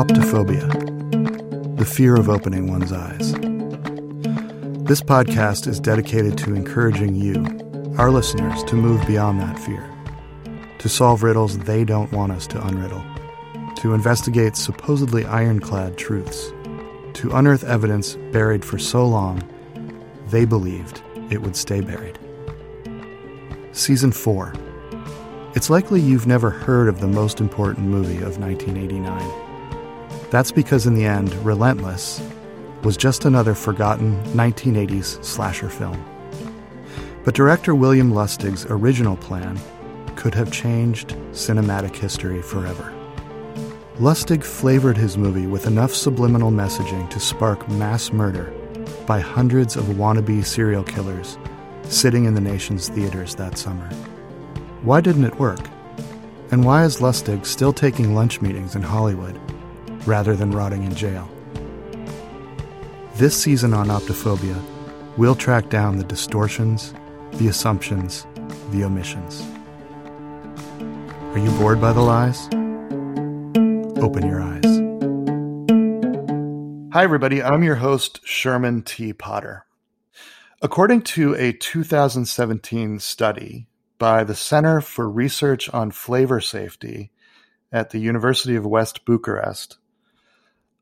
Optophobia, the fear of opening one's eyes. This podcast is dedicated to encouraging you, our listeners, to move beyond that fear, to solve riddles they don't want us to unriddle, to investigate supposedly ironclad truths, to unearth evidence buried for so long they believed it would stay buried. Season 4. It's likely you've never heard of the most important movie of 1989. That's because in the end, Relentless was just another forgotten 1980s slasher film. But director William Lustig's original plan could have changed cinematic history forever. Lustig flavored his movie with enough subliminal messaging to spark mass murder by hundreds of wannabe serial killers sitting in the nation's theaters that summer. Why didn't it work? And why is Lustig still taking lunch meetings in Hollywood rather than rotting in jail. This season on Optophobia, we'll track down the distortions, the assumptions, the omissions. Are you bored by the lies? Open your eyes. Hi, everybody. I'm your host, Sherman T. Potter. According to a 2017 study by the Center for Research on Flavor Safety at the University of West Bucharest,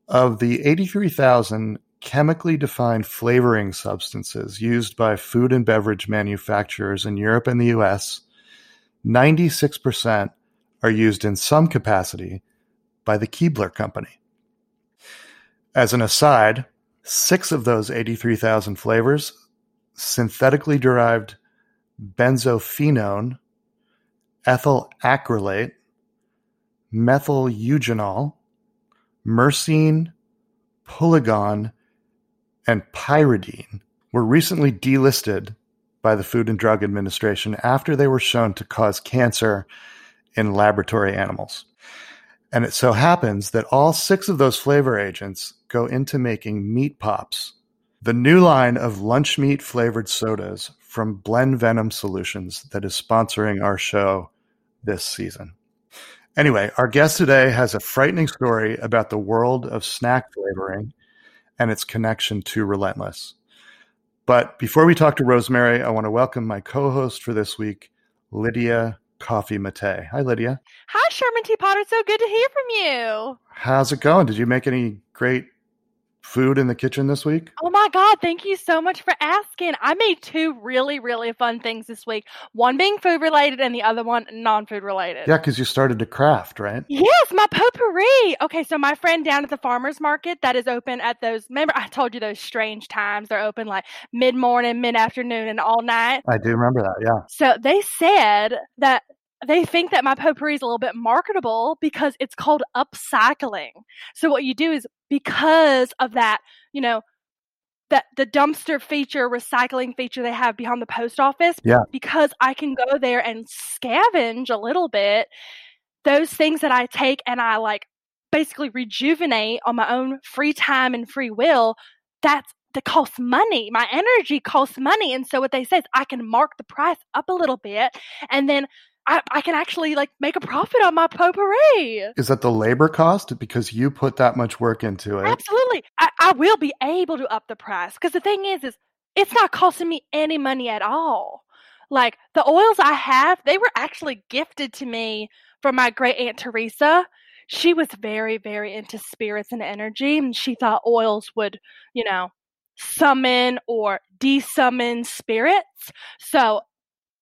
of the 83,000 chemically defined flavoring substances used by food and beverage manufacturers in Europe and the US, 96% are used in some capacity by the Keebler Company. As an aside, six of those 83,000 flavors synthetically derived benzophenone, ethyl acrylate, methyl eugenol, myrcene, pulegone, and pyridine were recently delisted by the Food and Drug Administration after they were shown to cause cancer in laboratory animals. And it so happens that all six of those flavor agents go into making meat pops, the new line of lunch meat flavored sodas from Blend Venom Solutions that is sponsoring our show this season. Anyway, our guest today has a frightening story about the world of snack flavoring and its connection to Relentless. But before we talk to Rosemary, I want to welcome my co host for this week, Lydia Coffee Mate. Hi, Lydia. Hi, Sherman T. Potter. So good to hear from you. How's it going? Did you make any great food in the kitchen this week? Oh my God, thank you so much for asking. I made two really, really fun things this week. One being food related and the other one non food related. Yeah, because you started to craft, right? Yes, my potpourri. Okay, so my friend down at the farmer's market that is open at those, remember I told you those strange times. They're open like mid morning, mid afternoon, and all night. I do remember that, yeah. So they said that they think that my potpourri is a little bit marketable because it's called upcycling. So what you do is because of that, you know, that the dumpster feature, recycling feature they have behind the post office. Yeah. Because I can go there and scavenge a little bit. Those things that I take and I like basically rejuvenate on my own free time and free will, that's that costs money. My energy costs money. And so what they say is I can mark the price up a little bit and then I, I can actually like make a profit on my potpourri. Is that the labor cost because you put that much work into it? Absolutely. I, I will be able to up the price because the thing is, is it's not costing me any money at all. Like the oils I have, they were actually gifted to me from my great aunt Teresa. She was very, very into spirits and energy, and she thought oils would, you know, summon or desummon spirits. So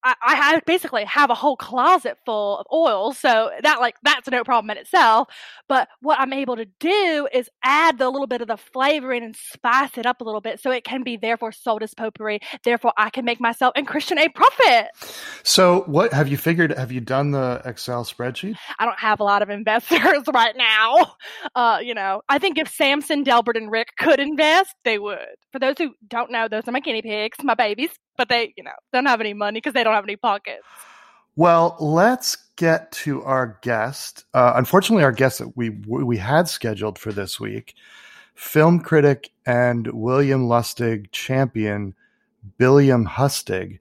I, I basically have a whole closet full of oil, so that like that's no problem in itself. But what I'm able to do is add the little bit of the flavoring and spice it up a little bit, so it can be therefore sold as potpourri. Therefore, I can make myself and Christian a profit. So, what have you figured? Have you done the Excel spreadsheet? I don't have a lot of investors right now. Uh, you know, I think if Samson, Delbert, and Rick could invest, they would. For those who don't know, those are my guinea pigs, my babies but they, you know, don't have any money because they don't have any pockets. Well, let's get to our guest. Uh, unfortunately, our guest that we we had scheduled for this week, film critic and William Lustig champion Billiam Hustig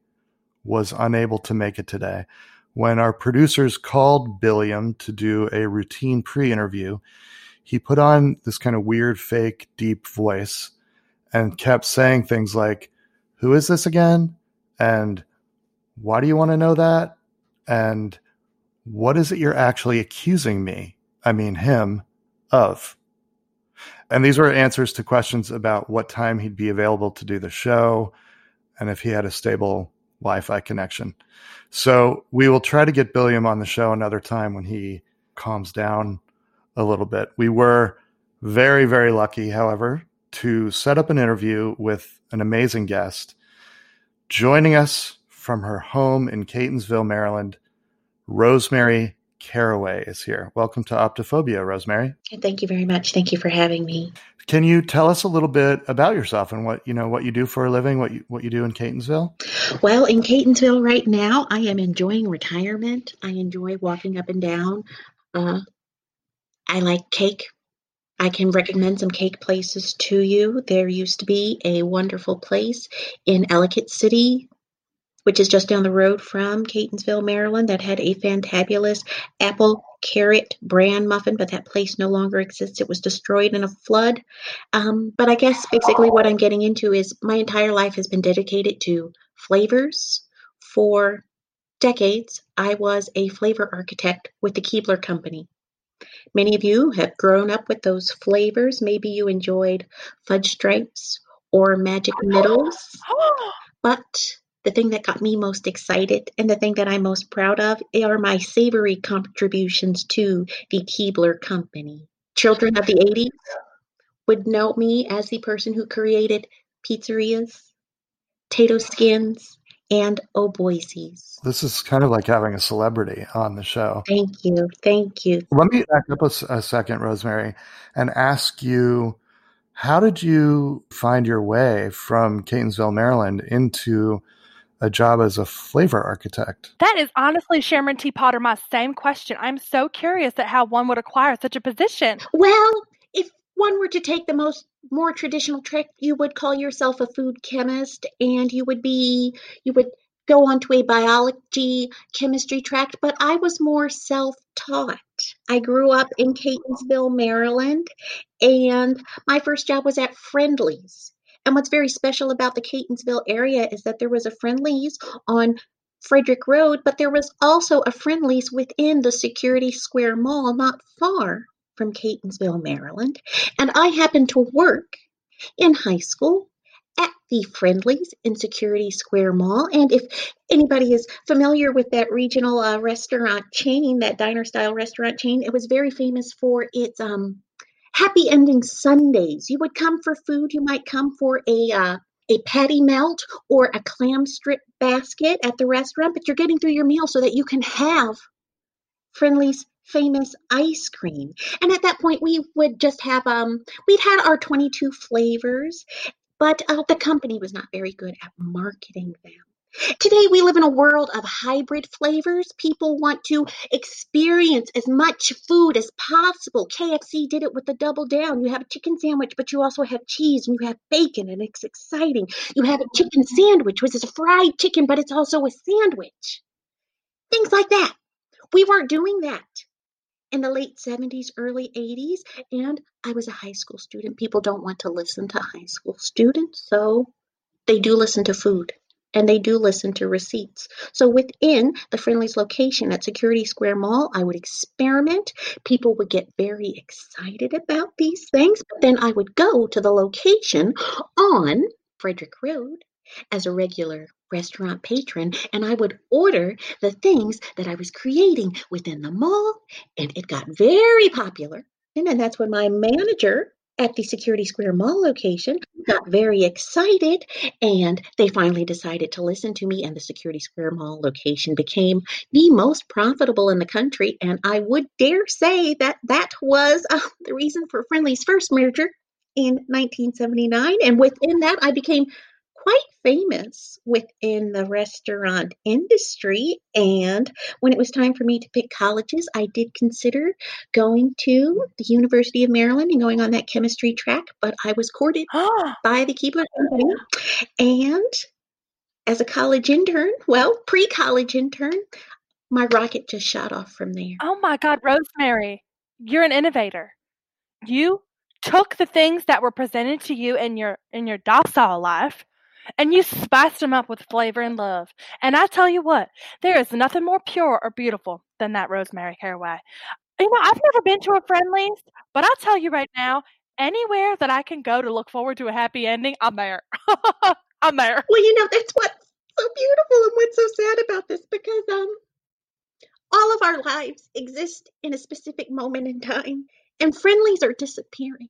was unable to make it today. When our producers called Billiam to do a routine pre interview, he put on this kind of weird, fake, deep voice and kept saying things like, Who is this again? And why do you want to know that? And what is it you're actually accusing me, I mean him, of? And these were answers to questions about what time he'd be available to do the show and if he had a stable Wi Fi connection. So we will try to get Billiam on the show another time when he calms down a little bit. We were very, very lucky, however, to set up an interview with an amazing guest. Joining us from her home in Catonsville, Maryland, Rosemary Caraway is here. Welcome to Optophobia, Rosemary. Thank you very much. Thank you for having me. Can you tell us a little bit about yourself and what you know what you do for a living, what you what you do in Catonsville? Well, in Catonsville right now, I am enjoying retirement. I enjoy walking up and down. Uh, I like cake. I can recommend some cake places to you. There used to be a wonderful place in Ellicott City which is just down the road from Catonsville, Maryland, that had a fantabulous apple carrot bran muffin, but that place no longer exists. It was destroyed in a flood. Um, but I guess basically what I'm getting into is my entire life has been dedicated to flavors. For decades, I was a flavor architect with the Keebler Company. Many of you have grown up with those flavors. Maybe you enjoyed fudge stripes or magic middles, but the thing that got me most excited and the thing that I'm most proud of are my savory contributions to the Keebler Company. Children of the 80s would know me as the person who created pizzerias, Tato skins, and Oh Boise's. This is kind of like having a celebrity on the show. Thank you. Thank you. Let me back up a, a second, Rosemary, and ask you how did you find your way from Catonsville, Maryland into a job as a flavor architect? That is honestly, Sherman T. Potter, my same question. I'm so curious at how one would acquire such a position. Well, if one were to take the most more traditional track, you would call yourself a food chemist and you would be, you would go on to a biology, chemistry track, but I was more self taught. I grew up in Catonsville, Maryland, and my first job was at Friendly's. And what's very special about the Catonsville area is that there was a Friendly's on Frederick Road, but there was also a Friendly's within the Security Square Mall not far from Catonsville, Maryland. And I happened to work in high school at the Friendlies in Security Square Mall. And if anybody is familiar with that regional uh, restaurant chain, that diner style restaurant chain, it was very famous for its um, happy ending Sundays. You would come for food. You might come for a uh, a patty melt or a clam strip basket at the restaurant, but you're getting through your meal so that you can have Friendly's famous ice cream. And at that point, we would just have um, we'd had our 22 flavors, but uh, the company was not very good at marketing them. Today, we live in a world of hybrid flavors. People want to experience as much food as possible. KFC did it with the double down. You have a chicken sandwich, but you also have cheese and you have bacon, and it's exciting. You have a chicken sandwich, which is a fried chicken, but it's also a sandwich. Things like that. We weren't doing that in the late 70s, early 80s, and I was a high school student. People don't want to listen to high school students, so they do listen to food and they do listen to receipts. So within the Friendly's location at Security Square Mall, I would experiment. People would get very excited about these things, but then I would go to the location on Frederick Road as a regular restaurant patron and I would order the things that I was creating within the mall and it got very popular. And then that's when my manager at the Security Square Mall location got very excited and they finally decided to listen to me and the Security Square Mall location became the most profitable in the country and I would dare say that that was uh, the reason for Friendly's first merger in 1979 and within that I became quite famous within the restaurant industry. And when it was time for me to pick colleges, I did consider going to the University of Maryland and going on that chemistry track, but I was courted by the Keebler Company. And as a college intern, well, pre college intern, my rocket just shot off from there. Oh my God, Rosemary, you're an innovator. You took the things that were presented to you in your in your docile life and you spiced them up with flavor and love. And I tell you what, there is nothing more pure or beautiful than that Rosemary Caraway. You know, I've never been to a friendlies, but I'll tell you right now, anywhere that I can go to look forward to a happy ending, I'm there. I'm there. Well, you know, that's what's so beautiful and what's so sad about this because um all of our lives exist in a specific moment in time and friendlies are disappearing.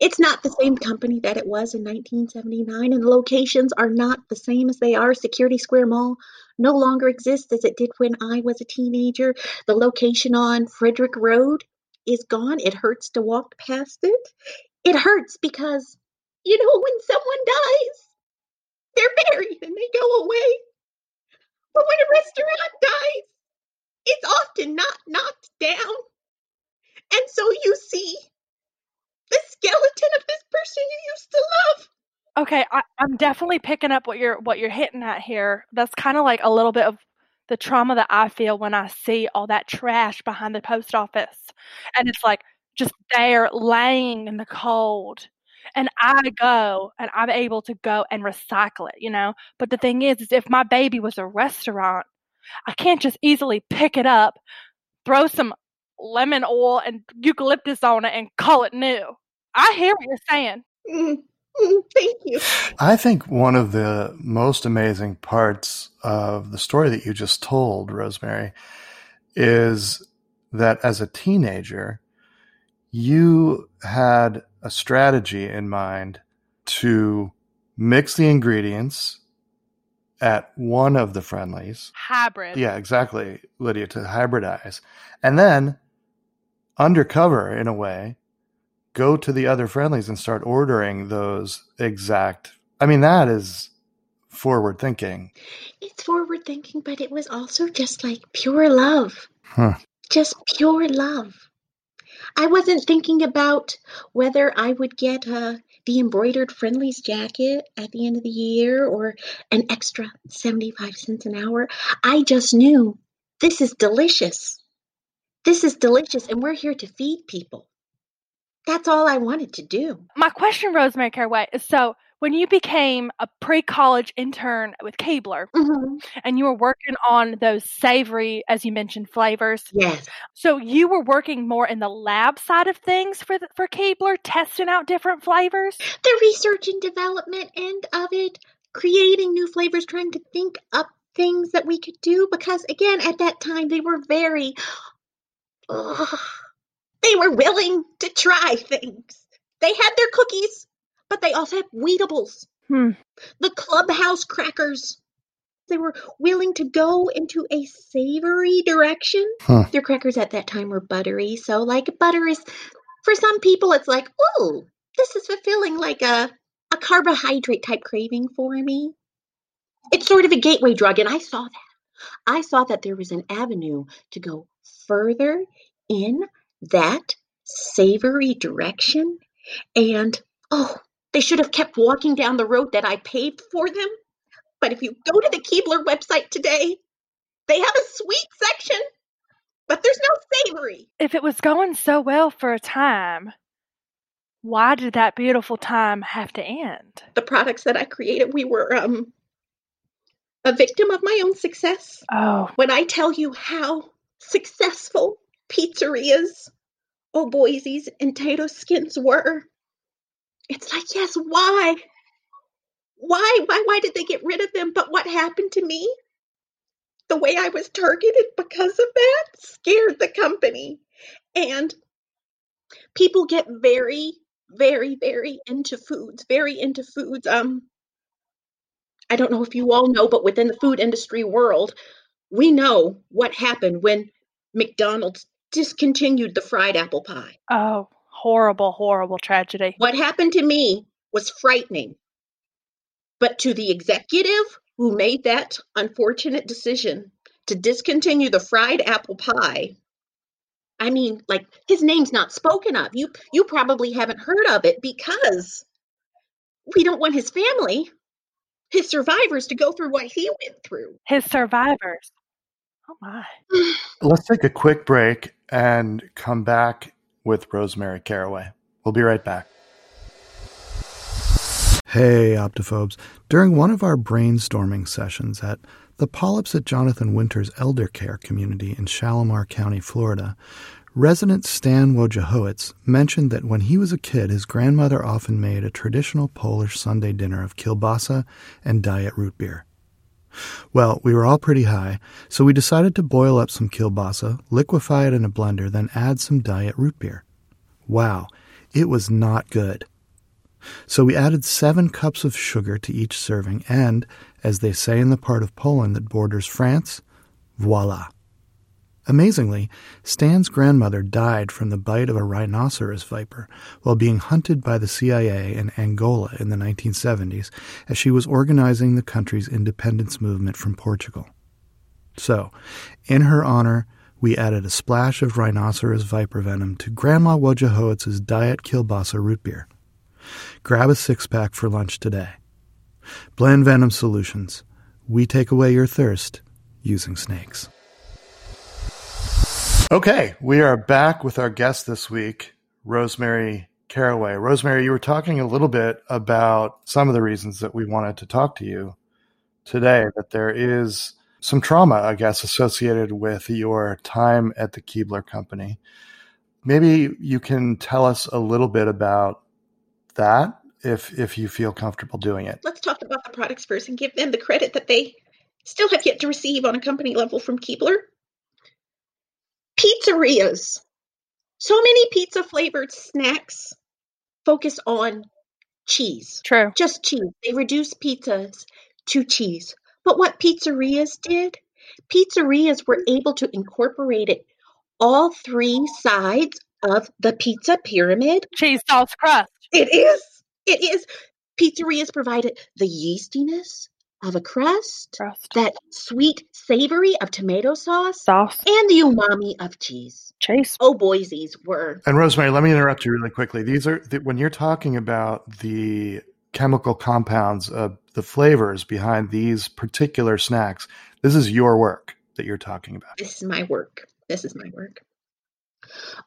It's not the same company that it was in 1979, and the locations are not the same as they are. Security Square Mall no longer exists as it did when I was a teenager. The location on Frederick Road is gone. It hurts to walk past it. It hurts because, you know, when someone dies, they're buried and they go away. But when a restaurant dies, it's often not knocked down. And so you see the skeleton of this person you used to love. Okay, I, I'm definitely picking up what you're what you're hitting at here. That's kind of like a little bit of the trauma that I feel when I see all that trash behind the post office, and it's like just there laying in the cold. And I go and I'm able to go and recycle it, you know. But the thing is, is if my baby was a restaurant, I can't just easily pick it up, throw some lemon oil and eucalyptus on it and call it new. I hear what you're saying. Mm, mm, thank you. I think one of the most amazing parts of the story that you just told, Rosemary, is that as a teenager, you had a strategy in mind to mix the ingredients at one of the friendlies. Hybrid. Yeah, exactly, Lydia, to hybridize. And then undercover in a way, go to the other friendlies and start ordering those exact. I mean, that is forward thinking. It's forward thinking, but it was also just like pure love. Huh. Just pure love. I wasn't thinking about whether I would get uh, the embroidered friendlies jacket at the end of the year or an extra 75 cents an hour. I just knew this is delicious. This is delicious, and we're here to feed people. That's all I wanted to do. My question, Rosemary Caraway, is so when you became a pre-college intern with Keebler Mhm. and you were working on those savory, as you mentioned, flavors. Yes. So you were working more in the lab side of things for the, for Keebler, testing out different flavors. The research and development end of it, creating new flavors, trying to think up things that we could do because, again, at that time, they were very. Ugh, they were willing to try things. They had their cookies, but they also had Wheatables. Hmm. the clubhouse crackers. They were willing to go into a savory direction. Huh. Their crackers at that time were buttery, so like butter is for some people it's like, ooh, this is fulfilling like a a carbohydrate type craving for me. It's sort of a gateway drug, and I saw that. I saw that there was an avenue to go further in that savory direction, and oh, they should have kept walking down the road that I paved for them. But if you go to the Keebler website today, they have a sweet section, but there's no savory. If it was going so well for a time, why did that beautiful time have to end? The products that I created, we were um a victim of my own success. Oh, When I tell you how successful pizzerias, oh Boise's and Tato Skins were, it's like, yes, why? Why? Why? Why did they get rid of them? But what happened to me? The way I was targeted because of that scared the company. And people get very, very, very into foods, very into foods. Um, I don't know if you all know, but within the food industry world, we know what happened when McDonald's discontinued the fried apple pie. oh, horrible, horrible tragedy. What happened to me was frightening. But to the executive who made that unfortunate decision to discontinue the fried apple pie, I mean, like his name's not spoken of. You you probably haven't heard of it because we don't want his family, his survivors to go through what he went through. His survivors. Oh my. Let's take a quick break and come back with Rosemary Caraway. We'll be right back. Hey, Optophobes. During one of our brainstorming sessions at the Polyps at Jonathan Winter's Elder Care community in Shalimar County, Florida, resident Stan Wojciechowicz mentioned that when he was a kid, his grandmother often made a traditional Polish Sunday dinner of kielbasa and diet root beer. Well, we were all pretty high, so we decided to boil up some kielbasa, liquefy it in a blender, then add some diet root beer. Wow, it was not good. So we added seven cups of sugar to each serving, and, as they say in the part of Poland that borders France, voila. Amazingly, Stan's grandmother died from the bite of a rhinoceros viper while being hunted by the CIA in Angola in the 1970s as she was organizing the country's independence movement from Portugal. So, in her honor, we added a splash of rhinoceros viper venom to Grandma Wojciechowicz's diet kielbasa root beer. Grab a six pack for lunch today. Blend Venom Solutions. We take away your thirst using snakes. Okay, we are back with our guest this week, Rosemary Caraway. Rosemary, you were talking a little bit about some of the reasons that we wanted to talk to you today, that there is some trauma, I guess, associated with your time at the Keebler Company. Maybe you can tell us a little bit about that if if you feel comfortable doing it. Let's talk about the products first and give them the credit that they still have yet to receive on a company level from Keebler. Pizzerias. So many pizza flavored snacks focus on cheese. True. Just cheese. They reduce pizzas to cheese. But what pizzerias did, pizzerias were able to incorporate it all three sides of the pizza pyramid. Cheese sauce crust. It is. It is. Pizzerias provided the yeastiness of a crust, Crust. that sweet savory of tomato sauce, Sauce. and the umami of cheese. Cheese. Oh, Boise's were. And Rosemary, let me interrupt you really quickly. These are the, when you're talking about the chemical compounds of the flavors behind these particular snacks. This is your work that you're talking about. This is my work. This is my work.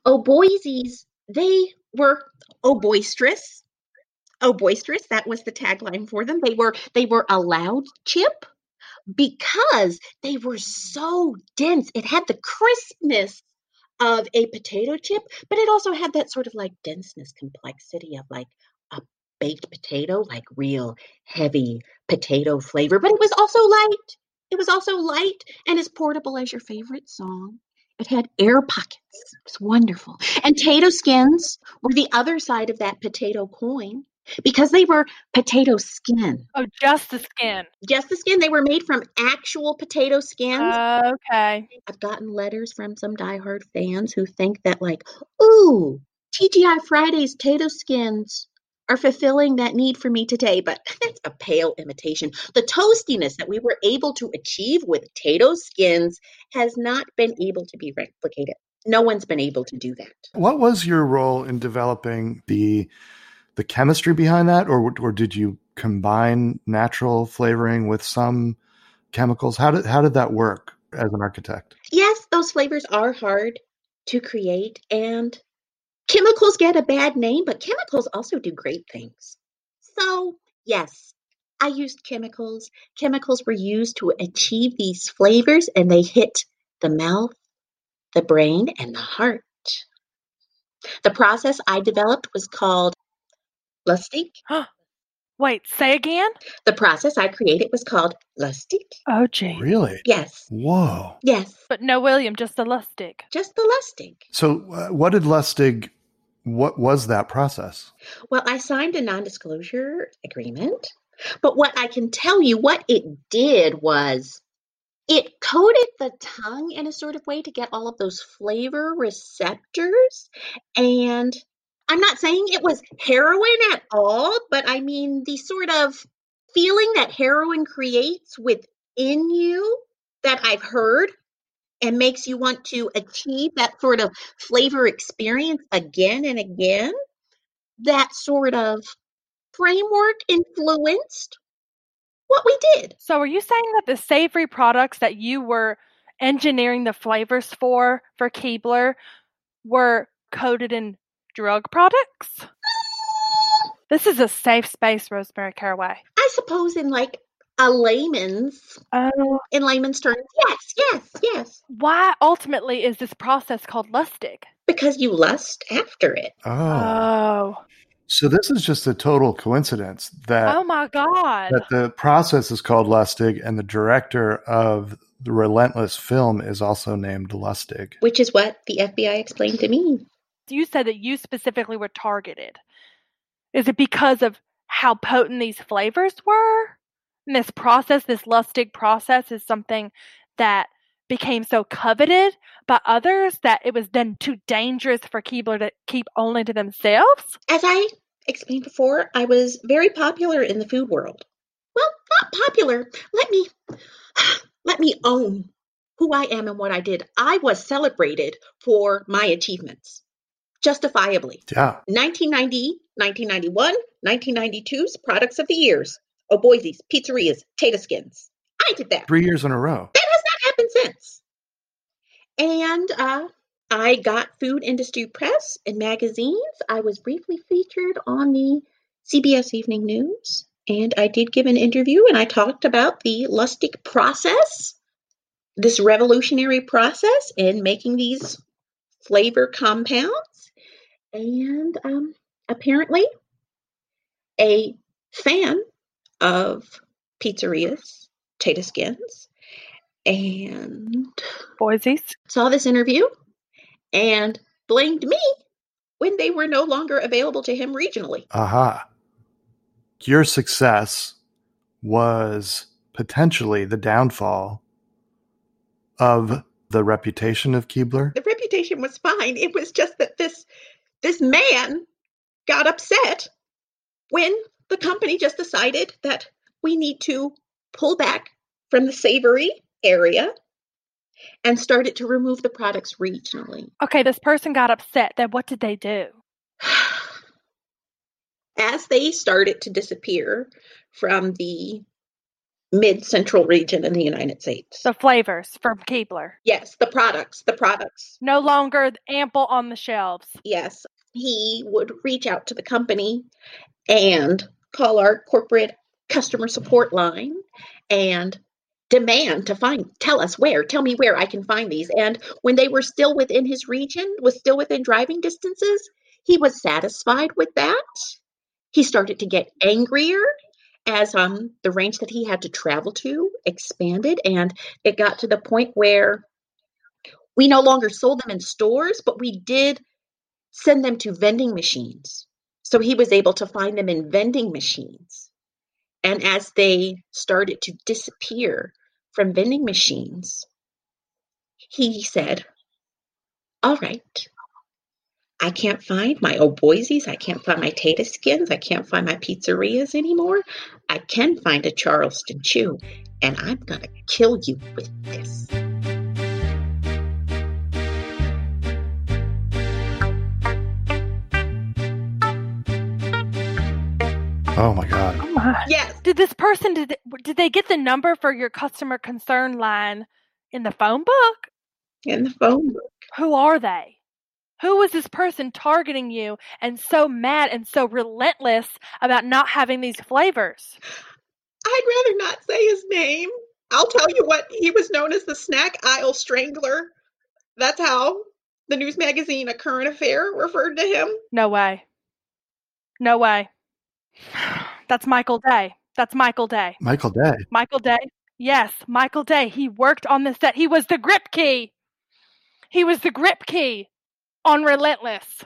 Oh, Boise's, they were oh boisterous. Oh, boisterous. That was the tagline for them. They were they were a loud chip because they were so dense. It had the crispness of a potato chip, but it also had that sort of like denseness, complexity of like a baked potato, like real heavy potato flavor. But it was also light. It was also light and as portable as your favorite song. It had air pockets. It was wonderful. And potato skins were the other side of that potato coin because they were potato skin. Oh, just the skin. Just the skin. They were made from actual potato skins. Okay. I've gotten letters from some diehard fans who think that, like, ooh, TGI Fridays potato skins are fulfilling that need for me today, but that's a pale imitation. The toastiness that we were able to achieve with potato skins has not been able to be replicated. No one's been able to do that. What was your role in developing the the chemistry behind that, or or did you combine natural flavoring with some chemicals? How did how did that work as an architect? Yes, those flavors are hard to create, and chemicals get a bad name, but chemicals also do great things. So, yes, I used chemicals. Chemicals were used to achieve these flavors, and they hit the mouth, the brain, and the heart. The process I developed was called Lustig. Wait, say again? The process I created was called Lustig. Oh, gee. Really? Yes, Whoa. yes, But no William, just the lustig. just the Lustig. So, uh, what did Lustig? What was that process? Well, I signed a non disclosure agreement, but what I can tell you, what it did was it coated the tongue in a sort of way to get all of those flavor receptors. And I'm not saying it was heroin at all, but I mean the sort of feeling that heroin creates within you that I've heard and makes you want to achieve that sort of flavor experience again and again. That sort of framework influenced what we did. So, are you saying that the savory products that you were engineering the flavors for for Keebler were coated in drug products? This is a safe space, Rosemary Caraway. I suppose in like a layman's Oh, in layman's terms. Yes, yes, yes. why ultimately is this process called lustig? Because you lust after it. Oh. Oh, so this is just a total coincidence that oh my God! that the process is called Lustig and the director of the Relentless film is also named Lustig. Which is what the FBI explained to me. You said that you specifically were targeted. Is it because of how potent these flavors were? And this process, this lustig process, is something that became so coveted by others that it was then too dangerous for Keebler to keep only to themselves? As I explained before, I was very popular in the food world. Well, not popular. Let me let me own who I am and what I did. I was celebrated for my achievements. Justifiably. Yeah. 1990, 1991, 1992's products of the years. Oh, Boise's, pizzerias, Tato Skins. I did that. Three years in a row. That has not happened since. And uh, I got food industry press and magazines. I was briefly featured on the CBS Evening News, and I did give an interview, and I talked about the Lustig process, this revolutionary process in making these flavor compounds. And um, apparently, a fan of pizzerias, Tato Skins, and Boise's? saw this interview and blamed me when they were no longer available to him regionally. Aha. Your success was potentially the downfall of the reputation of Keebler. The reputation was fine. It was just that this this man got upset when the company just decided that we need to pull back from the savory area and started to remove the products regionally. Okay, this person got upset. Then what did they do? As they started to disappear from the mid central region in the United States. The flavors from Keebler. Yes, the products, the products. No longer ample on the shelves. Yes, he would reach out to the company and call our corporate customer support line and demand to find tell us where tell me where i can find these and when they were still within his region was still within driving distances he was satisfied with that he started to get angrier as um the range that he had to travel to expanded and it got to the point where we no longer sold them in stores but we did send them to vending machines. So he was able to find them in vending machines. And as they started to disappear from vending machines, he said, All right, I can't find my old Boise's, I can't find my Tato Skins, I can't find my pizzerias anymore. I can find a Charleston Chew, and I'm going to kill you with this. Oh my God. Oh my. Yes, Did this person did they, did they get the number for your customer concern line in the phone book? in the phone book. Who are they? Who was this person targeting you and so mad and so relentless about not having these flavors? I'd rather not say his name. I'll tell you what, he was known as the snack aisle strangler. That's how the news magazine A Current Affair referred to him. No way. No way. That's Michael Day. That's Michael Day. Michael Day. Michael Day. Yes, Michael Day. He worked on the set. He was the grip key. He was the grip key on Relentless.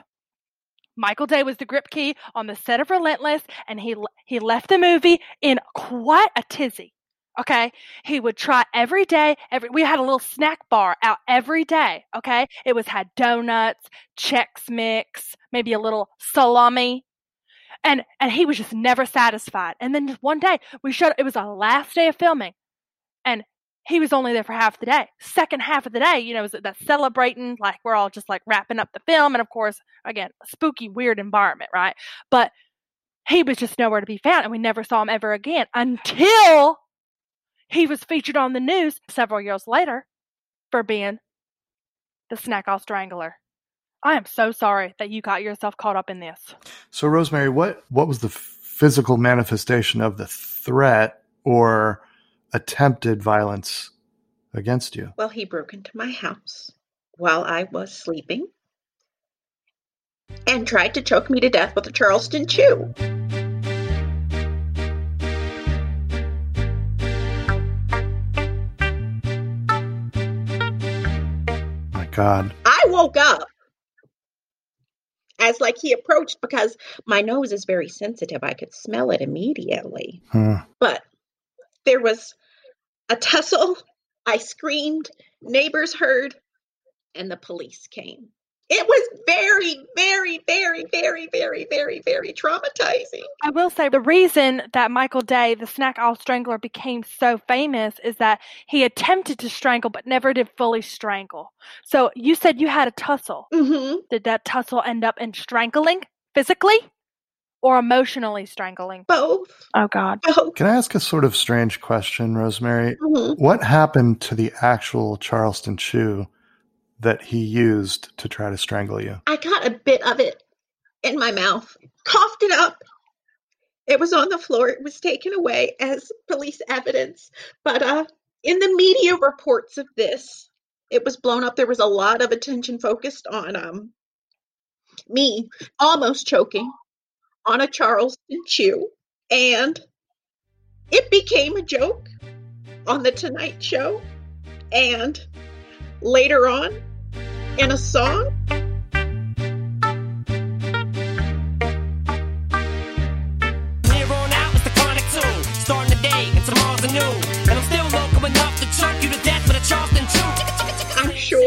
Michael Day was the grip key on the set of Relentless, and he he left the movie in quite a tizzy. Okay, he would try every day. Every we had a little snack bar out every day. Okay, it was had donuts, Chex Mix, maybe a little salami, and and he was just never satisfied. And then one day we showed it was our last day of filming, and he was only there for half the day. Second half of the day, you know, that celebrating, like we're all just like wrapping up the film, and of course, again, spooky, weird environment, right? But he was just nowhere to be found and we never saw him ever again until he was featured on the news several years later for being the snack off strangler. I am so sorry that you got yourself caught up in this. So, Rosemary, what what was the physical manifestation of the threat or attempted violence against you? Well, he broke into my house while I was sleeping and tried to choke me to death with a Charleston chew. My God. I woke up as like he approached because my nose is very sensitive. I could smell it immediately. Hmm. But there was a tussle. I screamed, neighbors heard, and the police came. It was very, very, very, very, very, very, very traumatizing. I will say the reason that Michael Day, the snack off strangler, became so famous is that he attempted to strangle but never did fully strangle. So you said you had a tussle. hmm Did that tussle end up in strangling physically or emotionally strangling? Both. Oh, God. Both. Can I ask a sort of strange question, Rosemary? Mhm. What happened to the actual Charleston chew that he used to try to strangle you? I got a bit of it in my mouth, coughed it up. It was on the floor. It was taken away as police evidence. But uh, in the media reports of this, it was blown up. There was a lot of attention focused on um, me almost choking on a Charleston chew. And it became a joke on The Tonight Show. And later on, in a song,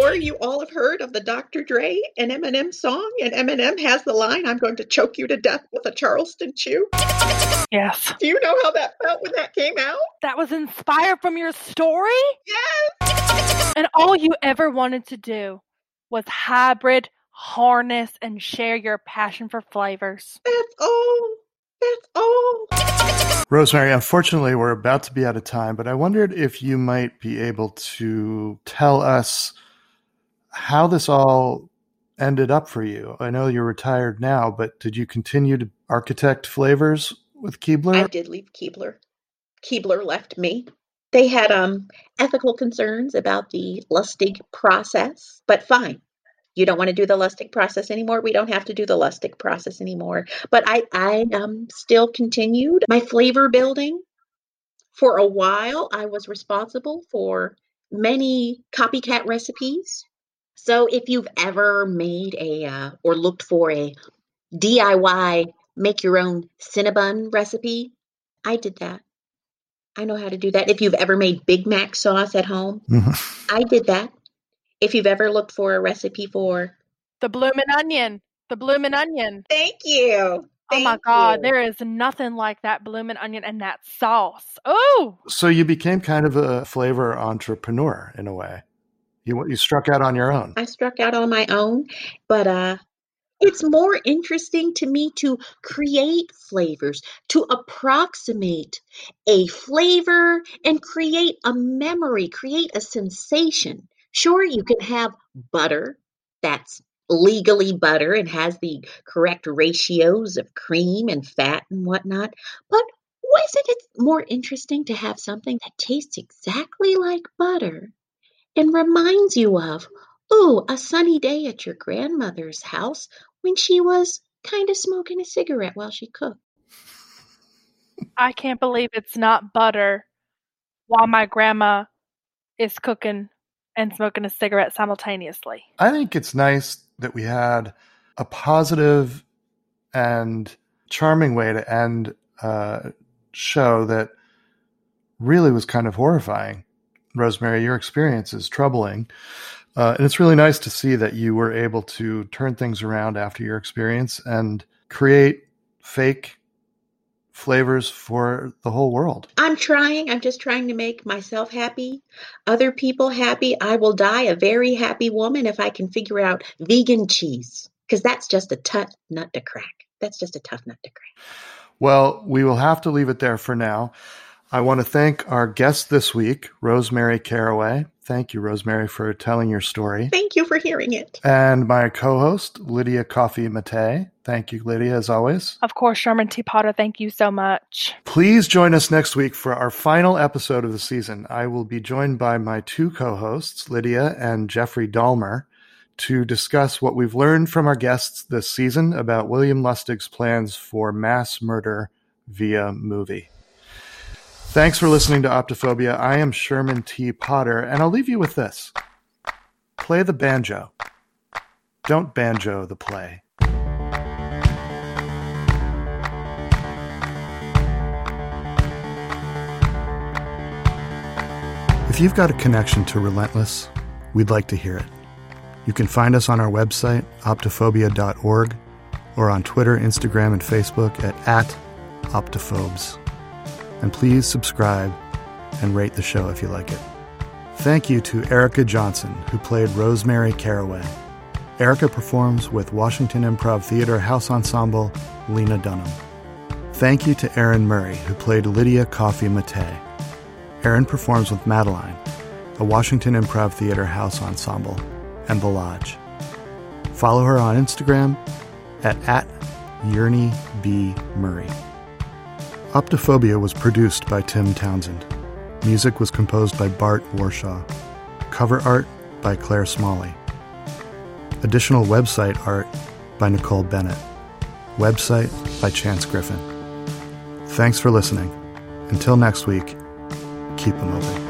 sure you all have heard of the Dr. Dre and Eminem song, and Eminem has the line, I'm going to choke you to death with a Charleston chew. Yes. Do you know how that felt when that came out? That was inspired from your story? Yes! And all you ever wanted to do was hybrid, harness, and share your passion for flavors. That's all. That's all. Rosemary, unfortunately, we're about to be out of time, but I wondered if you might be able to tell us how this all ended up for you. I know you're retired now, but did you continue to architect flavors with Keebler? I did leave Keebler. Keebler left me. They had um ethical concerns about the Lustig process, but fine. You don't want to do the Lustig process anymore. We don't have to do the Lustig process anymore. But I I um still continued my flavor building. For a while, I was responsible for many copycat recipes. So if you've ever made a uh, or looked for a DIY make your own Cinnabon recipe, I did that. I know how to do that. If you've ever made Big Mac sauce at home, Mhm. I did that. If you've ever looked for a recipe for, The bloomin' onion. The bloomin' onion. thank you. oh my god, you. there is nothing like that bloomin' onion and that sauce. Oh, So you became kind of a flavor entrepreneur in a way. You you struck out on your own. I struck out on my own, but uh it's more interesting to me to create flavors, to approximate a flavor and create a memory, create a sensation. Sure, you can have butter that's legally butter and has the correct ratios of cream and fat and whatnot, but wasn't it more interesting to have something that tastes exactly like butter and reminds you of Ooh, a sunny day at your grandmother's house when she was kind of smoking a cigarette while she cooked. I can't believe it's not butter while my grandma is cooking and smoking a cigarette simultaneously. I think it's nice that we had a positive and charming way to end a show that really was kind of horrifying. Rosemary, your experience is troubling. Uh, and it's really nice to see that you were able to turn things around after your experience and create fake flavors for the whole world. I'm trying, I'm just trying to make myself happy, other people happy. I will die a very happy woman if I can figure out vegan cheese, because that's just a tough nut to crack. That's just a tough nut to crack. Well, we will have to leave it there for now. I want to thank our guest this week, Rosemary Caraway. Thank you, Rosemary, for telling your story. Thank you for hearing it. And my co host, Lydia Coffee Mate. Thank you, Lydia, as always. Of course, Sherman T. Potter, thank you so much. Please join us next week for our final episode of the season. I will be joined by my two co hosts, Lydia and Jeffrey Dahmer, to discuss what we've learned from our guests this season about William Lustig's plans for mass murder via movie. Thanks for listening to Optophobia. I am Sherman T. Potter, and I'll leave you with this play the banjo. Don't banjo the play. If you've got a connection to Relentless, we'd like to hear it. You can find us on our website, optophobia.org, or on Twitter, Instagram, and Facebook at, at optophobes. And please subscribe and rate the show if you like it. Thank you to Erica Johnson, who played Rosemary Caraway. Erica performs with Washington Improv Theater House Ensemble Lena Dunham. Thank you to Erin Murray, who played Lydia Coffee Mate. Erin performs with Madeline, a Washington Improv Theater House Ensemble, and The Lodge. Follow her on Instagram at, at Yearney B. Murray. Optophobia was produced by Tim Townsend. Music was composed by Bart Warshaw. Cover art by Claire Smalley. Additional website art by Nicole Bennett. Website by Chance Griffin. Thanks for listening. Until next week, keep them open.